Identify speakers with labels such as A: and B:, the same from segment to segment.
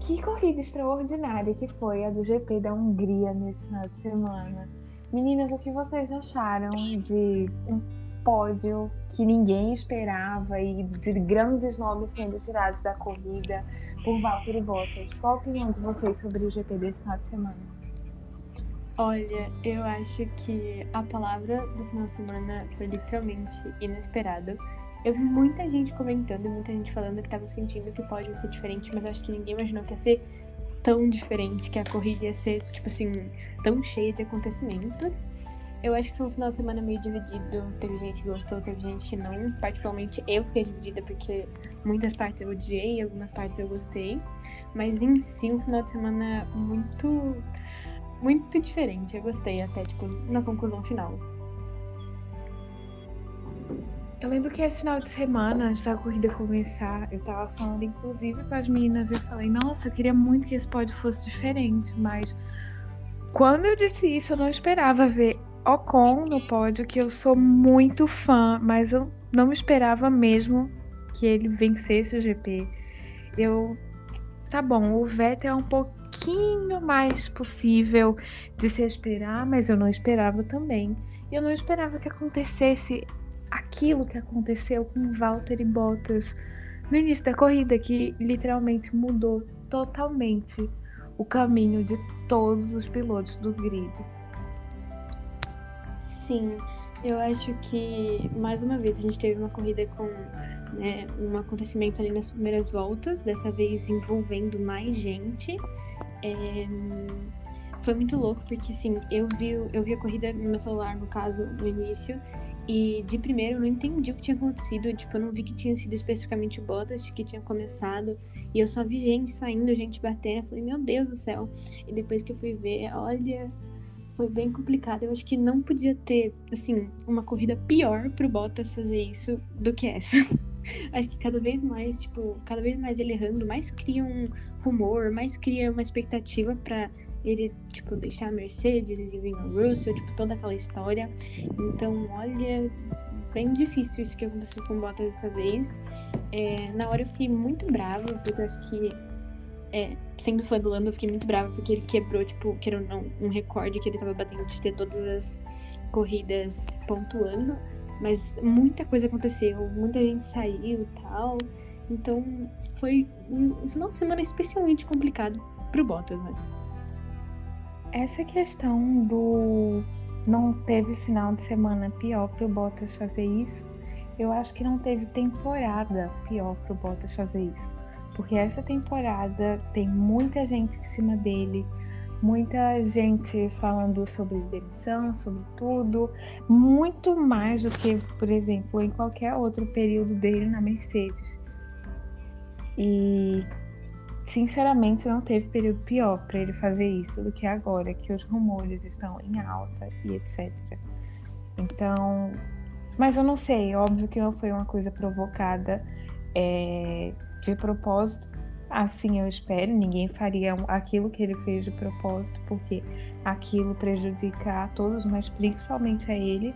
A: Que corrida extraordinária que foi a do GP da Hungria nesse final de semana. Meninas, o que vocês acharam de um pódio que ninguém esperava e de grandes nomes sendo tirados da corrida por Valtteri Bottas? Qual a opinião de vocês sobre o GP desse final de semana?
B: Olha, eu acho que a palavra do final de semana foi literalmente inesperado. Eu vi muita gente comentando, muita gente falando que tava sentindo que pode ser diferente, mas acho que ninguém imaginou que ia ser tão diferente, que a corrida ia ser, tipo assim, tão cheia de acontecimentos. Eu acho que foi um final de semana meio dividido. Teve gente que gostou, teve gente que não. Particularmente eu fiquei dividida porque muitas partes eu odiei, algumas partes eu gostei. Mas em si, um final de semana muito. Muito diferente. Eu gostei até, tipo, na conclusão final.
A: Eu lembro que esse final de semana, antes da corrida começar, eu tava falando inclusive com as meninas eu falei, nossa, eu queria muito que esse pódio fosse diferente, mas quando eu disse isso, eu não esperava ver Ocon no pódio, que eu sou muito fã, mas eu não esperava mesmo que ele vencesse o GP. Eu. Tá bom, o Vettel é um pouquinho mais possível de se esperar, mas eu não esperava também. E eu não esperava que acontecesse aquilo que aconteceu com Valtteri Bottas no início da corrida, que literalmente mudou totalmente o caminho de todos os pilotos do grid.
B: Sim, eu acho que mais uma vez a gente teve uma corrida com né, um acontecimento ali nas primeiras voltas, dessa vez envolvendo mais gente. É... Foi muito louco, porque assim, eu vi, eu vi a corrida no meu celular, no caso, no início, e de primeiro eu não entendi o que tinha acontecido. Tipo, eu não vi que tinha sido especificamente o Bottas que tinha começado. E eu só vi gente saindo, gente batendo. Eu falei, meu Deus do céu. E depois que eu fui ver, olha, foi bem complicado. Eu acho que não podia ter, assim, uma corrida pior pro Bottas fazer isso do que essa. acho que cada vez mais, tipo, cada vez mais ele errando, mais cria um rumor, mais cria uma expectativa para ele, tipo, deixar a Mercedes e vir o Russell, tipo, toda aquela história. Então, olha, bem difícil isso que aconteceu com o Bottas dessa vez. É, na hora eu fiquei muito brava, porque eu acho que, é, sendo fã do Lando, eu fiquei muito brava, porque ele quebrou, tipo, ou não, um recorde que ele tava batendo de ter todas as corridas pontuando. Mas muita coisa aconteceu, muita gente saiu e tal. Então, foi um final de semana especialmente complicado pro Bottas, né?
A: Essa questão do não teve final de semana pior para o Bottas fazer isso, eu acho que não teve temporada pior para o Bottas fazer isso. Porque essa temporada tem muita gente em cima dele, muita gente falando sobre demissão, sobre tudo, muito mais do que, por exemplo, em qualquer outro período dele na Mercedes. E sinceramente não teve período pior para ele fazer isso do que agora que os rumores estão em alta e etc. Então, mas eu não sei, óbvio que não foi uma coisa provocada é, de propósito. Assim eu espero, ninguém faria aquilo que ele fez de propósito, porque aquilo prejudica a todos, mas principalmente a ele.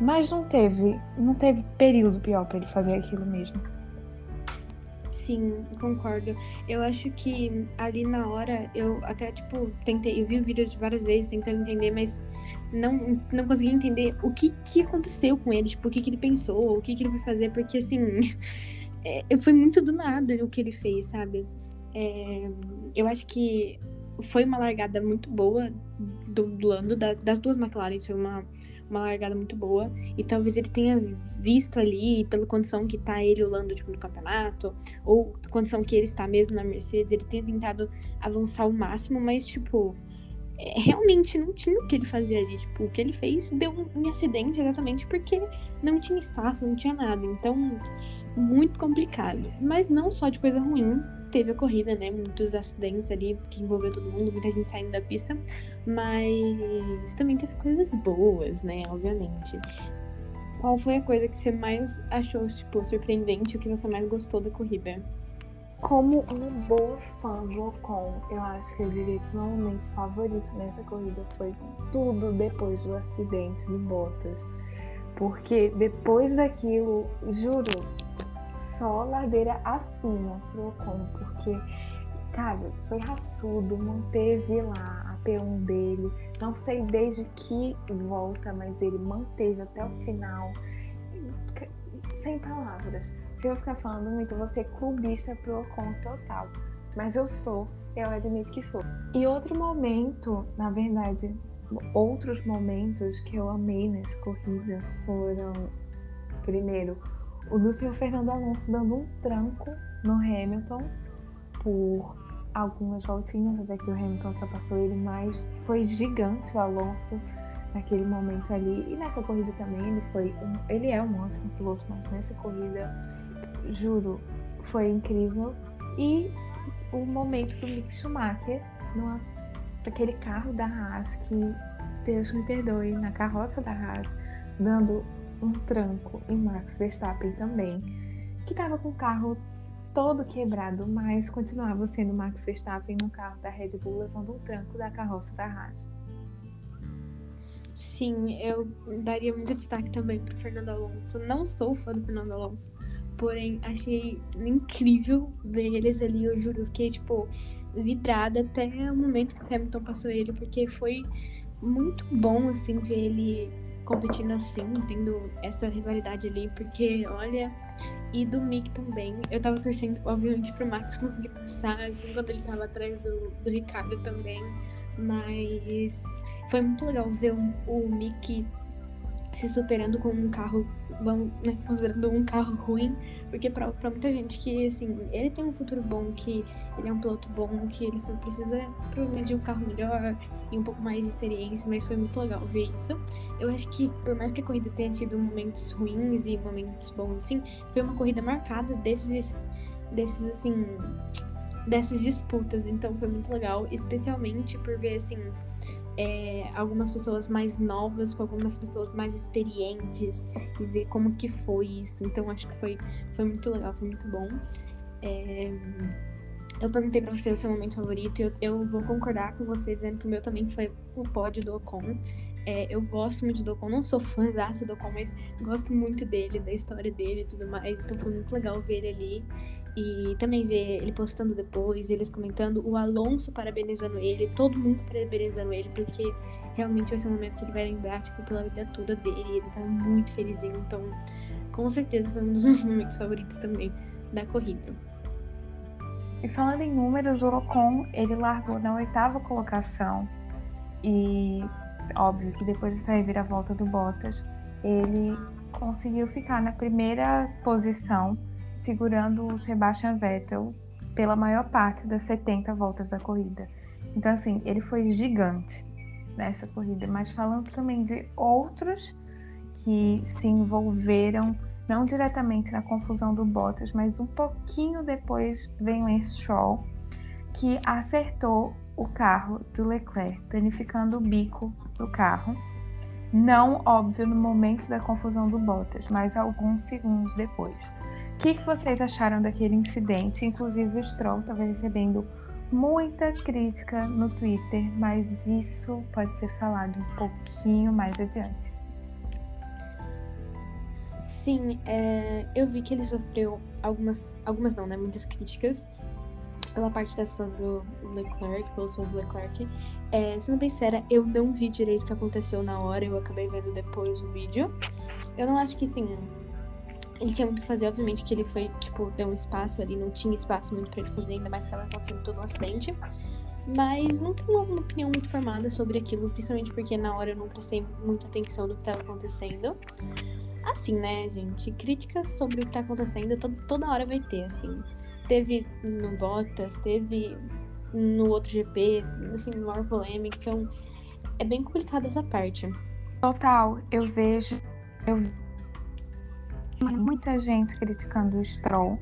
A: Mas não teve, não teve período pior para ele fazer aquilo mesmo.
B: Sim, concordo. Eu acho que ali na hora eu até, tipo, tentei, eu vi o vídeo de várias vezes tentando entender, mas não, não consegui entender o que, que aconteceu com ele, tipo, o que, que ele pensou, o que, que ele vai fazer, porque assim, é, foi muito do nada o que ele fez, sabe? É, eu acho que foi uma largada muito boa do, do Lando, da, das duas McLaren, foi uma uma largada muito boa. E talvez ele tenha visto ali, pela condição que tá ele Lando tipo, no campeonato, ou a condição que ele está mesmo na Mercedes, ele tenha tentado avançar o máximo, mas, tipo, é, realmente não tinha o que ele fazer ali. Tipo, o que ele fez deu um acidente exatamente porque não tinha espaço, não tinha nada. Então, muito complicado. Mas não só de coisa ruim, teve a corrida, né? Muitos acidentes ali que envolveu todo mundo, muita gente saindo da pista, mas também teve coisas boas, né? Obviamente. Qual foi a coisa que você mais achou, tipo, surpreendente, o que você mais gostou da corrida?
A: Como uma boa fã do Ocon, eu acho que eu diria que meu momento favorito nessa corrida foi tudo depois do acidente do Bottas. Porque depois daquilo, juro, só ladeira acima pro Ocon, porque, cara, foi raçudo, manteve lá a P1 dele. Não sei desde que volta, mas ele manteve até o final. Sem palavras. Se eu ficar falando muito, você clubista pro Ocon total. Mas eu sou, eu admito que sou. E outro momento, na verdade, outros momentos que eu amei nessa corrida foram, primeiro, o senhor Fernando Alonso dando um tranco no Hamilton por algumas voltinhas até que o Hamilton ultrapassou ele, mas foi gigante o Alonso naquele momento ali. E nessa corrida também ele foi um, ele é um ótimo piloto, mas nessa corrida, juro, foi incrível. E o momento do Mick Schumacher numa aquele carro da Haas que Deus me perdoe, na carroça da Haas, dando um tranco em Max Verstappen também, que estava com o carro todo quebrado, mas continuava sendo Max Verstappen no carro da Red Bull levando um tranco da carroça da Haas.
B: Sim, eu daria muito destaque também para Fernando Alonso. Não sou fã do Fernando Alonso, porém achei incrível ver eles ali. Eu juro, fiquei tipo vidrada até o momento que o Hamilton passou ele, porque foi muito bom assim ver ele competindo assim, tendo essa rivalidade ali, porque olha, e do Mick também. Eu tava torcendo, obviamente, pro Max conseguir passar, assim, quando ele tava atrás do, do Ricardo também. Mas foi muito legal ver o, o Mick se superando com um carro, vamos, né, considerando um carro ruim, porque pra muita gente que, assim, ele tem um futuro bom, que ele é um piloto bom, que ele só precisa provavelmente de um carro melhor e um pouco mais de experiência, mas foi muito legal ver isso. Eu acho que, por mais que a corrida tenha tido momentos ruins e momentos bons, assim, foi uma corrida marcada desses, desses, assim, dessas disputas, então foi muito legal, especialmente por ver, assim, é, algumas pessoas mais novas com algumas pessoas mais experientes e ver como que foi isso. Então acho que foi, foi muito legal, foi muito bom. É, eu perguntei pra você o seu momento favorito e eu, eu vou concordar com você dizendo que o meu também foi o pódio do Ocon. É, eu gosto muito do Ocon, não sou fã do Ocon, mas gosto muito dele, da história dele e tudo mais. Então foi muito legal ver ele ali. E também ver ele postando depois, eles comentando, o Alonso parabenizando ele, todo mundo parabenizando ele, porque realmente vai ser um momento que ele vai lembrar, tipo, pela vida toda dele. Ele tá muito felizinho, então com certeza foi um dos meus momentos favoritos também da corrida.
A: E falando em números, o Ocon, ele largou na oitava colocação e óbvio que depois dessa reviravolta do Bottas, ele conseguiu ficar na primeira posição segurando o Sebastian Vettel pela maior parte das 70 voltas da corrida. Então, assim, ele foi gigante nessa corrida. Mas falando também de outros que se envolveram, não diretamente na confusão do Bottas, mas um pouquinho depois vem o Stroll, que acertou o carro do Leclerc, danificando o bico do carro. Não, óbvio, no momento da confusão do Bottas, mas alguns segundos depois que, que vocês acharam daquele incidente? Inclusive o Stroll estava recebendo muita crítica no Twitter, mas isso pode ser falado um pouquinho mais adiante.
B: Sim, é, eu vi que ele sofreu algumas, algumas não, né, muitas críticas pela parte das fãs do Leclerc, pelos fãs do Leclerc. É, sendo bem sincera, eu não vi direito o que aconteceu na hora, eu acabei vendo depois o vídeo. Eu não acho que, sim, ele tinha muito o que fazer, obviamente, que ele foi, tipo, deu um espaço ali, não tinha espaço muito pra ele fazer, ainda mais que estava acontecendo todo um acidente. Mas não tenho uma opinião muito formada sobre aquilo, principalmente porque na hora eu não prestei muita atenção do que estava acontecendo. Assim, né, gente? Críticas sobre o que tá acontecendo toda hora vai ter, assim. Teve no Bottas, teve no outro GP, assim, maior polêmica, então é bem complicado essa parte.
A: Total, eu vejo. Eu muita gente criticando o Stroll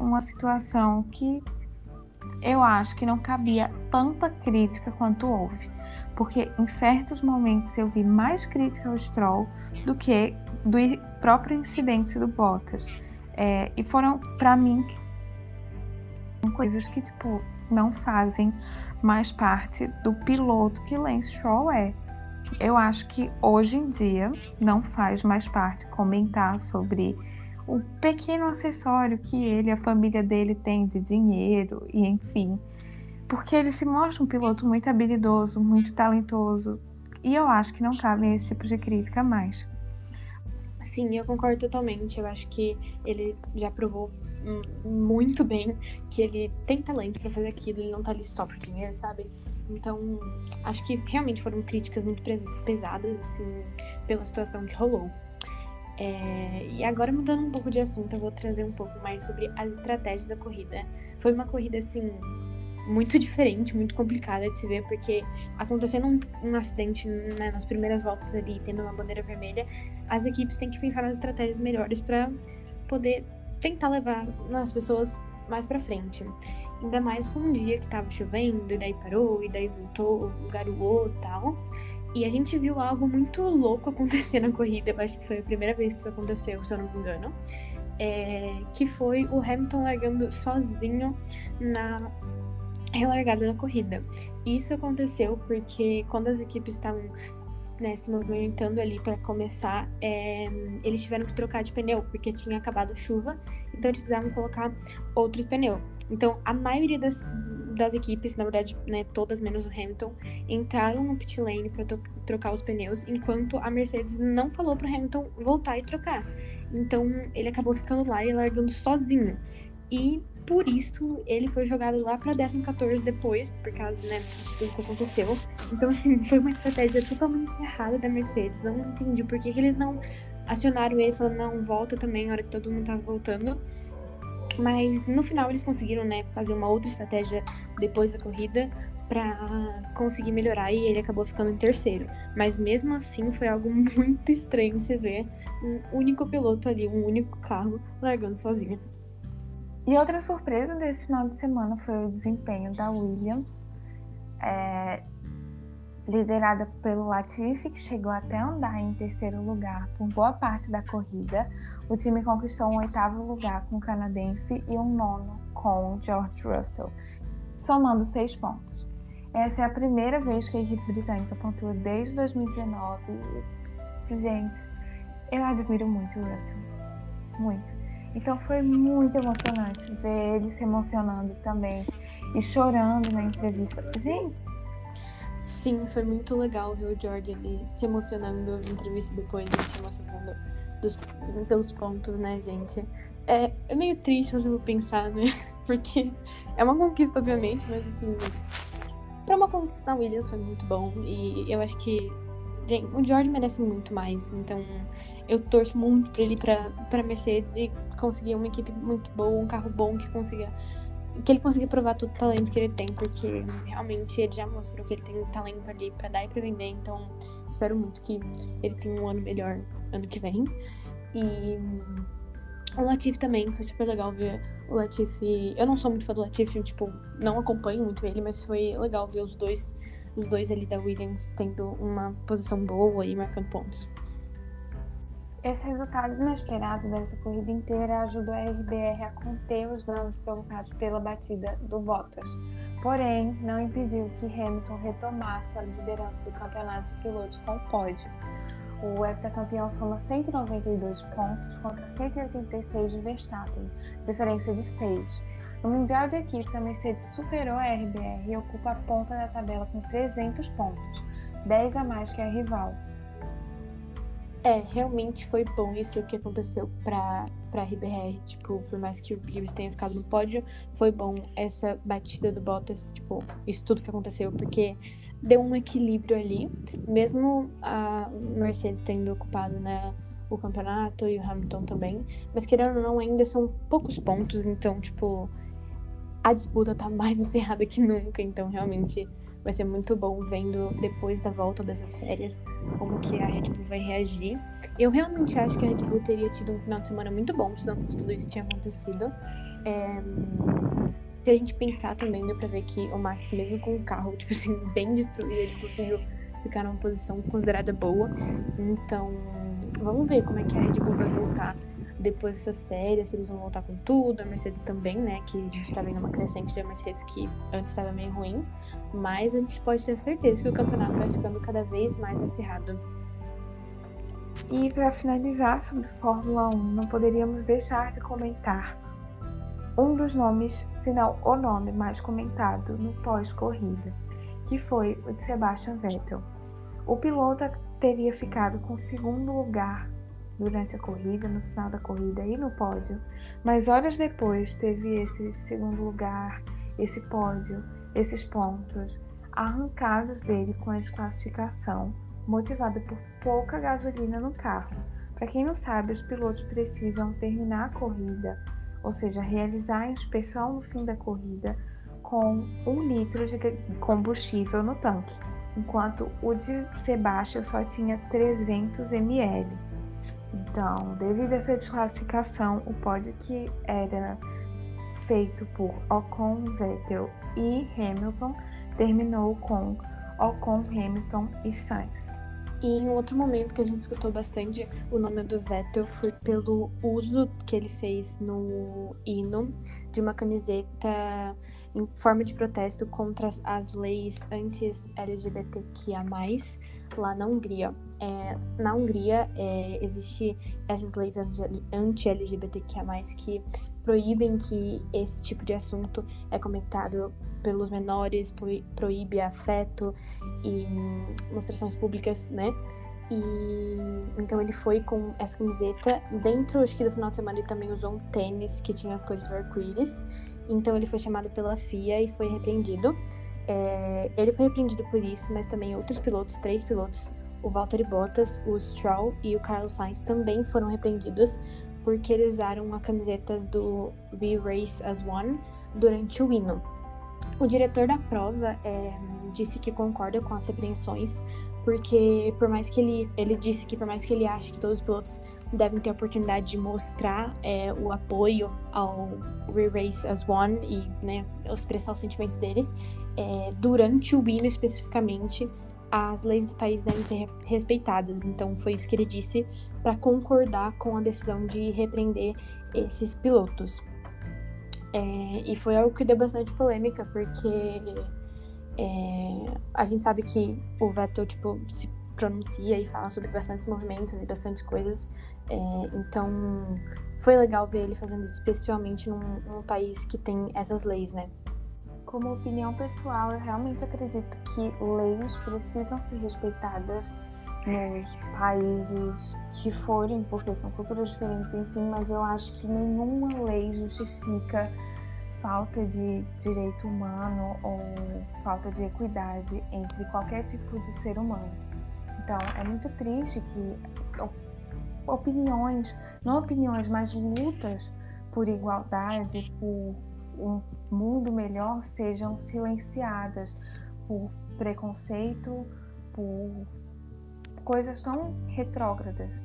A: uma situação que eu acho que não cabia tanta crítica quanto houve. Porque em certos momentos eu vi mais crítica ao Stroll do que do próprio incidente do Bottas. É, e foram, para mim, coisas que, tipo, não fazem mais parte do piloto que Lance Stroll é. eu acho que hoje em dia não faz mais parte comentar sobre o pequeno acessório que ele e a família dele tem de dinheiro e enfim. Porque ele se mostra um piloto muito habilidoso, muito talentoso. E eu acho que não cabe esse tipo de crítica mais.
B: Sim, eu concordo totalmente. Eu acho que ele já provou muito bem que ele tem talento para fazer aquilo, ele não tá ali só por dinheiro, sabe? Então, acho que realmente foram críticas muito pesadas, assim, pela situação que rolou. É, e agora, mudando um pouco de assunto, eu vou trazer um pouco mais sobre as estratégias da corrida. Foi uma corrida, assim, muito diferente, muito complicada de se ver, porque acontecendo um, um acidente né, nas primeiras voltas ali, tendo uma bandeira vermelha, as equipes têm que pensar nas estratégias melhores para poder tentar levar as pessoas mais para frente. Ainda mais com um dia que tava chovendo, e daí parou, e daí voltou, garoou e tal. E a gente viu algo muito louco acontecer na corrida. Eu acho que foi a primeira vez que isso aconteceu, se eu não me engano. É, que foi o Hamilton largando sozinho na relargada da corrida. Isso aconteceu porque quando as equipes estavam né, se movimentando ali para começar, é, eles tiveram que trocar de pneu porque tinha acabado chuva, então eles precisavam colocar outro pneu. Então a maioria das, das equipes, na verdade, né, todas menos o Hamilton, entraram no pit lane para trocar os pneus, enquanto a Mercedes não falou para o Hamilton voltar e trocar. Então ele acabou ficando lá e largando sozinho. E por isso ele foi jogado lá para 14 depois, por causa né, de tudo que aconteceu. Então, assim, foi uma estratégia totalmente errada da Mercedes. Não entendi por que, que eles não acionaram ele falando, não, volta também na hora que todo mundo tava voltando. Mas no final eles conseguiram, né, fazer uma outra estratégia depois da corrida para conseguir melhorar e ele acabou ficando em terceiro. Mas mesmo assim foi algo muito estranho se ver um único piloto ali, um único carro largando sozinho.
A: E outra surpresa desse final de semana foi o desempenho da Williams, é, liderada pelo Latifi, que chegou até andar em terceiro lugar por boa parte da corrida. O time conquistou um oitavo lugar com o canadense e um nono com o George Russell, somando seis pontos. Essa é a primeira vez que a equipe britânica pontua desde 2019. Gente, eu admiro muito o Russell. Muito. Então foi muito emocionante ver ele se emocionando também e chorando na entrevista. Gente.
B: Sim, foi muito legal ver o George ali se emocionando na entrevista depois, ele se emocionando dos, pelos pontos, né, gente? É, é meio triste você pensar, né? Porque é uma conquista, obviamente, mas assim, pra uma conquista na Williams foi muito bom. E eu acho que Gente, o George merece muito mais. Então, eu torço muito pra ele ir pra, pra Mercedes e conseguir uma equipe muito boa, um carro bom que consiga. Que ele consiga provar todo o talento que ele tem, porque realmente ele já mostrou que ele tem talento ali pra dar e pra vender. Então, espero muito que ele tenha um ano melhor ano que vem. E o Latifi também, foi super legal ver o Latifi. Eu não sou muito fã do Latifi, tipo, não acompanho muito ele, mas foi legal ver os dois os dois ali da Williams tendo uma posição boa e marcando pontos.
A: Esse resultado inesperado dessa corrida inteira ajudou a RBR a conter os danos provocados pela batida do Bottas, porém não impediu que Hamilton retomasse a liderança do campeonato de pilotos com o pódio. O heptacampeão soma 192 pontos contra 186 de Verstappen, diferença de 6, no Mundial de Equipe, a Mercedes superou a RBR e ocupa a ponta da tabela com 300 pontos, 10 a mais que a rival.
B: É, realmente foi bom isso que aconteceu para para RBR, tipo, por mais que o Lewis tenha ficado no pódio, foi bom essa batida do Bottas, tipo, isso tudo que aconteceu, porque deu um equilíbrio ali, mesmo a Mercedes tendo ocupado, né, o campeonato e o Hamilton também, mas querendo ou não, ainda são poucos pontos, então, tipo, a disputa tá mais acirrada que nunca, então realmente vai ser muito bom vendo depois da volta dessas férias como que a Red Bull vai reagir. Eu realmente acho que a Red Bull teria tido um final de semana muito bom se não fosse tudo isso que tinha acontecido. É... Se a gente pensar também, deu pra ver que o Max, mesmo com o carro, tipo assim, bem destruído, ele conseguiu ficar numa posição considerada boa. Então, vamos ver como é que a Red Bull vai voltar depois dessas férias, se eles vão voltar com tudo. A Mercedes também, né? Que a gente tá vendo uma crescente da Mercedes que antes estava meio ruim. Mas a gente pode ter certeza que o campeonato vai ficando cada vez mais acirrado.
A: E para finalizar sobre Fórmula 1, não poderíamos deixar de comentar um dos nomes, se não o nome mais comentado no pós-corrida, que foi o de Sebastian Vettel. O piloto teria ficado com segundo lugar durante a corrida, no final da corrida e no pódio, mas horas depois teve esse segundo lugar, esse pódio, esses pontos arrancados dele com a desclassificação, motivada por pouca gasolina no carro. Para quem não sabe, os pilotos precisam terminar a corrida, ou seja, realizar a inspeção no fim da corrida com um litro de combustível no tanque, enquanto o de Sebastião só tinha 300 ml. Então, devido a essa desclassificação, o pódio que era feito por Ocon, Vettel e Hamilton terminou com Ocon, Hamilton e Sainz.
B: E em outro momento que a gente escutou bastante o nome do Vettel foi pelo uso que ele fez no hino de uma camiseta em forma de protesto contra as leis anti-LGBTQIA+, lá na Hungria. É, na Hungria é, existe essas leis anti-LGBTQIA+, que proíbem que esse tipo de assunto é comentado pelos menores, proíbe afeto e mostrações públicas, né? E então ele foi com essa camiseta. Dentro, acho que do final de semana, ele também usou um tênis que tinha as cores do arco-íris. Então ele foi chamado pela FIA e foi repreendido. É, ele foi repreendido por isso, mas também outros pilotos, três pilotos, o Valtteri Bottas, o Stroll e o Carlos Sainz também foram repreendidos porque eles usaram as camisetas do We Race as One durante o hino. O diretor da prova é, disse que concorda com as repreensões, porque por mais que ele, ele disse que por mais que ele ache que todos os pilotos devem ter a oportunidade de mostrar é, o apoio ao We Race as One e né, expressar os sentimentos deles, é, durante o hino especificamente, as leis do país devem ser respeitadas. Então foi isso que ele disse para concordar com a decisão de repreender esses pilotos. É, e foi algo que deu bastante polêmica, porque é, a gente sabe que o Vettel tipo, se pronuncia e fala sobre bastantes movimentos e bastantes coisas. É, então foi legal ver ele fazendo isso, especialmente num, num país que tem essas leis, né?
A: Como opinião pessoal, eu realmente acredito que leis precisam ser respeitadas nos países que forem, porque são culturas diferentes, enfim, mas eu acho que nenhuma lei justifica falta de direito humano ou falta de equidade entre qualquer tipo de ser humano. Então, é muito triste que opiniões, não opiniões, mas lutas por igualdade, por um mundo melhor sejam silenciadas por preconceito, por coisas tão retrógradas.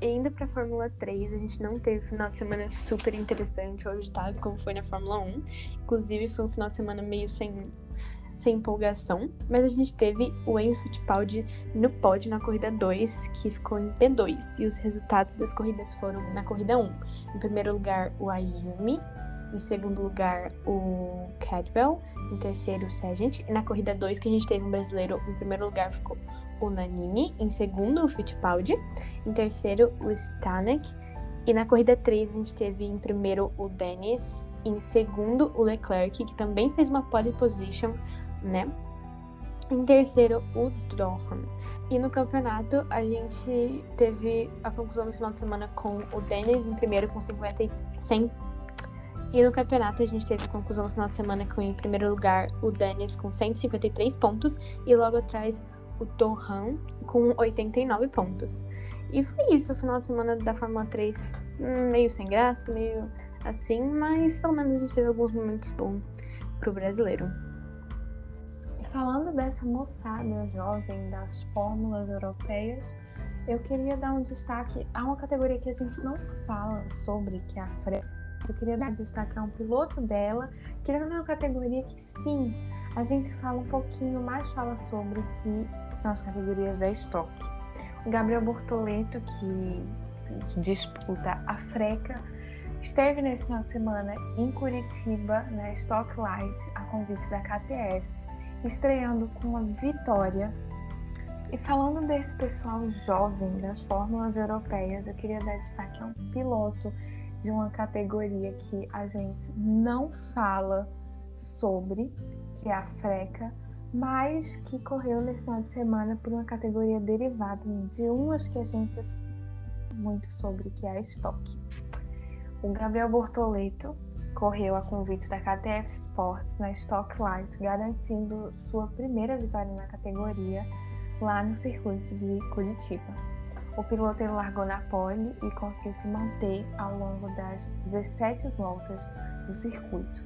B: E indo para a Fórmula 3, a gente não teve final de semana super interessante ou agitado como foi na Fórmula 1. Inclusive, foi um final de semana meio sem, sem empolgação. Mas a gente teve o Enzo Fittipaldi no pódio na corrida 2, que ficou em P2. E os resultados das corridas foram na corrida 1. Em primeiro lugar, o Ayumi em segundo lugar, o Cadwell. Em terceiro, o Sargent. E na corrida 2, que a gente teve um brasileiro, em primeiro lugar ficou o Nanini. Em segundo, o Fittipaldi. Em terceiro, o Stanek. E na corrida 3, a gente teve em primeiro o Dennis. Em segundo, o Leclerc, que também fez uma pole position, né? Em terceiro, o Dorn. E no campeonato, a gente teve a conclusão no final de semana com o Dennis em primeiro com 50 e 100 e no campeonato a gente teve a conclusão no final de semana com em primeiro lugar o Dennis com 153 pontos e logo atrás o Dohan com 89 pontos. E foi isso, o final de semana da Fórmula 3 meio sem graça, meio assim, mas pelo menos a gente teve alguns momentos bons pro brasileiro.
A: Falando dessa moçada jovem das fórmulas europeias, eu queria dar um destaque a uma categoria que a gente não fala sobre, que é a freio eu queria dar destaque a um piloto dela, que é uma categoria que sim, a gente fala um pouquinho mais fala sobre que são as categorias da Stock. O Gabriel Bortoleto, que disputa a Freca, esteve nesse final de semana em Curitiba, na Stocklight, a convite da KTF, estreando com uma vitória. E falando desse pessoal jovem das fórmulas europeias, eu queria dar destaque a um piloto de uma categoria que a gente não fala sobre, que é a Freca, mas que correu nesse final de semana por uma categoria derivada de umas que a gente muito sobre, que é a Stock. O Gabriel Bortoleto correu a convite da KTF Sports na Stock Light, garantindo sua primeira vitória na categoria lá no circuito de Curitiba. O piloto largou na pole e conseguiu se manter ao longo das 17 voltas do circuito.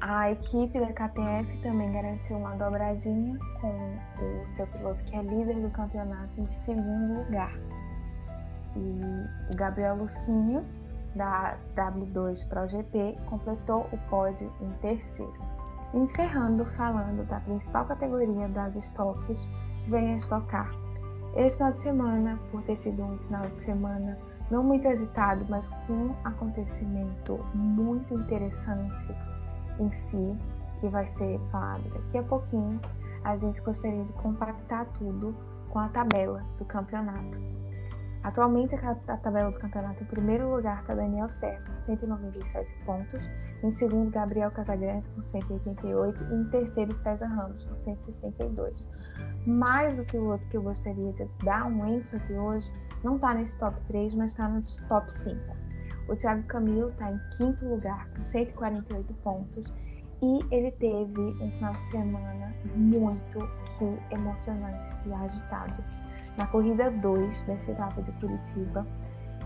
A: A equipe da KTF também garantiu uma dobradinha com o seu piloto que é líder do campeonato em segundo lugar. E o Gabriel Lusquinhos, da W2 Pro GP, completou o pódio em terceiro. Encerrando falando da principal categoria das estoques, vem a estocar. Esse final de semana, por ter sido um final de semana não muito agitado, mas com um acontecimento muito interessante em si, que vai ser falado daqui a pouquinho, a gente gostaria de compactar tudo com a tabela do campeonato. Atualmente, a tabela do campeonato, em primeiro lugar está Daniel Serra, com 197 pontos. Em segundo, Gabriel Casagrande, com 188. E em terceiro, César Ramos, com 162. Mas o piloto que eu gostaria de dar um ênfase hoje não está nesse top 3, mas está no top 5. O Thiago Camilo está em quinto lugar, com 148 pontos. E ele teve um final de semana muito que emocionante e agitado na corrida 2 dessa etapa de Curitiba,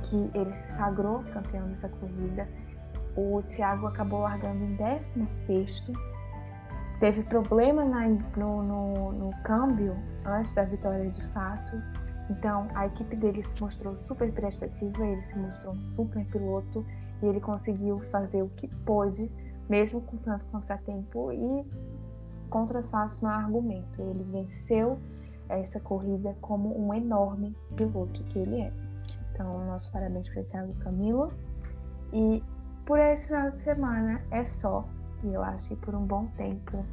A: que ele se sagrou campeão dessa corrida, o Thiago acabou largando em 16 teve problema na, no, no, no câmbio antes da vitória de fato, então a equipe dele se mostrou super prestativa, ele se mostrou um super piloto e ele conseguiu fazer o que pôde, mesmo com tanto contratempo e contrafatos no argumento. Ele venceu essa corrida como um enorme piloto que ele é. Então, nosso parabéns para Thiago Camilo. E por esse final de semana é só, e eu acho que por um bom tempo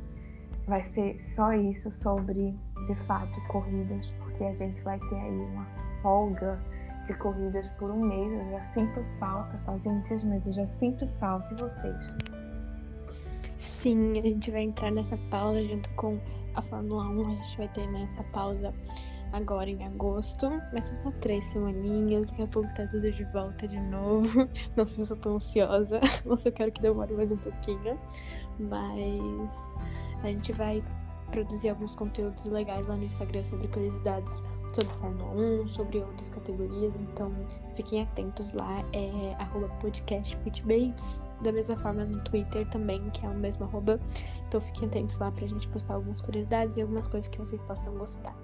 A: vai ser só isso sobre, de fato, corridas, porque a gente vai ter aí uma folga de corridas por um mês. Eu já sinto falta, fazem dias, mas eu já sinto falta. E vocês?
B: Sim, a gente vai entrar nessa pausa junto com a Fórmula 1 a gente vai ter nessa pausa agora em agosto, mas são só três semaninhas, daqui a pouco tá tudo de volta de novo. Não sei se eu tô ansiosa, ou se eu quero que demore mais um pouquinho, mas a gente vai produzir alguns conteúdos legais lá no Instagram sobre curiosidades sobre Fórmula 1, sobre outras categorias, então fiquem atentos lá, é arroba podcast da mesma forma no Twitter também, que é o mesmo arroba. Então fiquem atentos lá pra gente postar algumas curiosidades e algumas coisas que vocês possam gostar.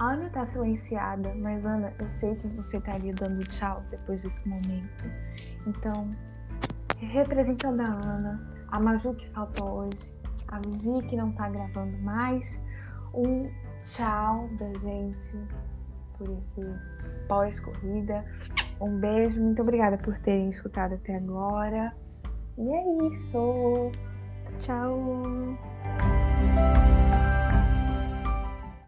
A: A Ana tá silenciada, mas Ana, eu sei que você tá ali dando tchau depois desse momento. Então, representando a Ana, a Maju que faltou hoje, a Vi que não tá gravando mais, um tchau da gente por esse pós-corrida. Um beijo, muito obrigada por terem escutado até agora. E é isso.
B: Tchau.